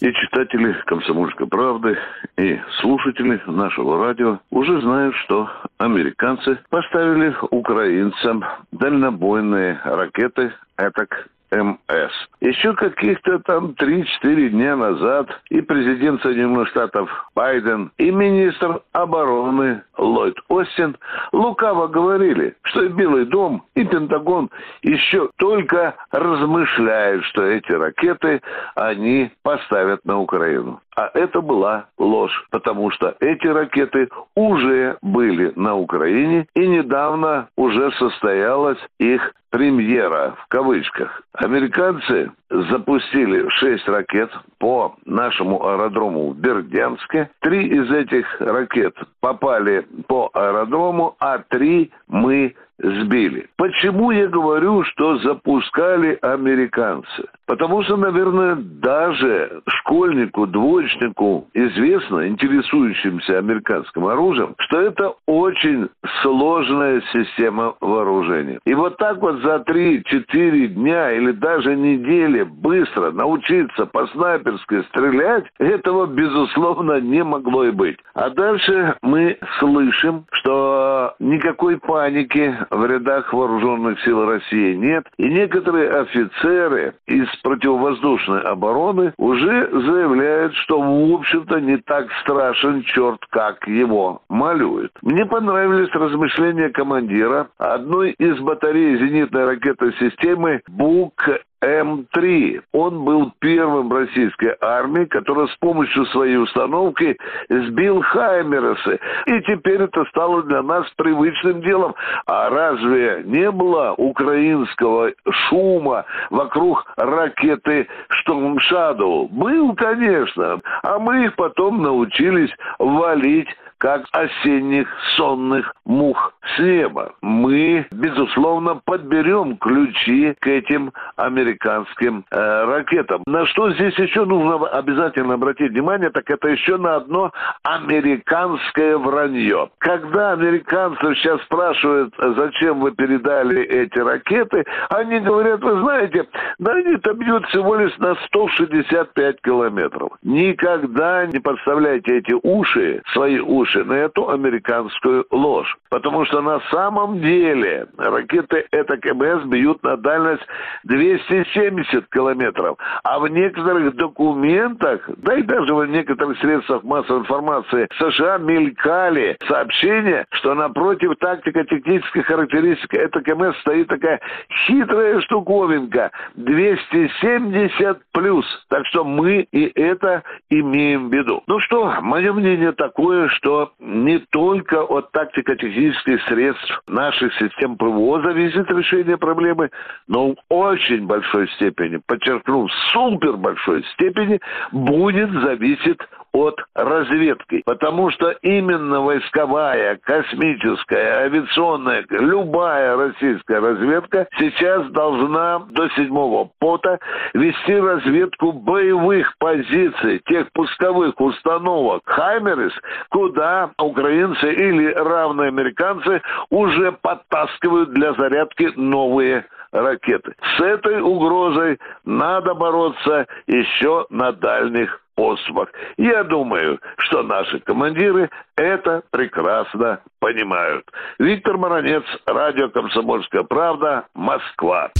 И читатели «Комсомольской правды», и слушатели нашего радио уже знают, что американцы поставили украинцам дальнобойные ракеты «Этак МС. Еще каких-то там 3-4 дня назад и президент Соединенных Штатов Байден, и министр обороны Ллойд Остин лукаво говорили, что и Белый дом, и Пентагон еще только размышляют, что эти ракеты они поставят на Украину. А это была ложь, потому что эти ракеты уже были на Украине, и недавно уже состоялась их премьера в кавычках. Американцы запустили шесть ракет по нашему аэродрому в Бердянске. Три из этих ракет попали по аэродрому, а три мы сбили. Почему я говорю, что запускали американцы? Потому что, наверное, даже школьнику, двоечнику известно, интересующимся американским оружием, что это очень сложная система вооружения. И вот так вот за 3-4 дня или даже недели быстро научиться по снайперски стрелять, этого, безусловно, не могло и быть. А дальше мы слышим, что никакой паники в рядах вооруженных сил России нет. И некоторые офицеры из противовоздушной обороны уже заявляют, что в общем-то не так страшен черт, как его малюют. Мне понравились размышления командира одной из батарей зенитной ракетной системы БУК М3. Он был первым российской армии, который с помощью своей установки сбил Хаймересы. И теперь это стало для нас привычным делом. А разве не было украинского шума вокруг ракеты Storm Shadow? Был, конечно. А мы их потом научились валить как осенних сонных мух с неба. Мы, безусловно, подберем ключи к этим американским э, ракетам. На что здесь еще нужно обязательно обратить внимание, так это еще на одно американское вранье. Когда американцы сейчас спрашивают, зачем вы передали эти ракеты, они говорят, вы знаете, да они-то бьют всего лишь на 165 километров. Никогда не подставляйте эти уши, свои уши, уши на эту американскую ложь. Потому что на самом деле ракеты это КМС бьют на дальность 270 километров. А в некоторых документах, да и даже в некоторых средствах массовой информации США мелькали сообщения, что напротив тактико-технической характеристики это КМС стоит такая хитрая штуковинка 270 плюс. Так что мы и это имеем в виду. Ну что, мое мнение такое, что не только от тактико-технических средств наших систем ПВО зависит решение проблемы, но в очень большой степени, подчеркну, супер большой степени будет зависеть от разведки. Потому что именно войсковая, космическая, авиационная, любая российская разведка сейчас должна до седьмого пота вести разведку боевых позиций, тех пусковых установок «Хаймерис», куда украинцы или равные американцы уже подтаскивают для зарядки новые ракеты. С этой угрозой надо бороться еще на дальних поступах. Я думаю, что наши командиры это прекрасно понимают. Виктор Маранец, радио «Комсомольская правда», Москва.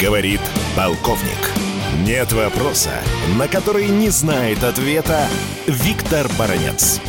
Говорит полковник. Нет вопроса, на который не знает ответа Виктор Баранец.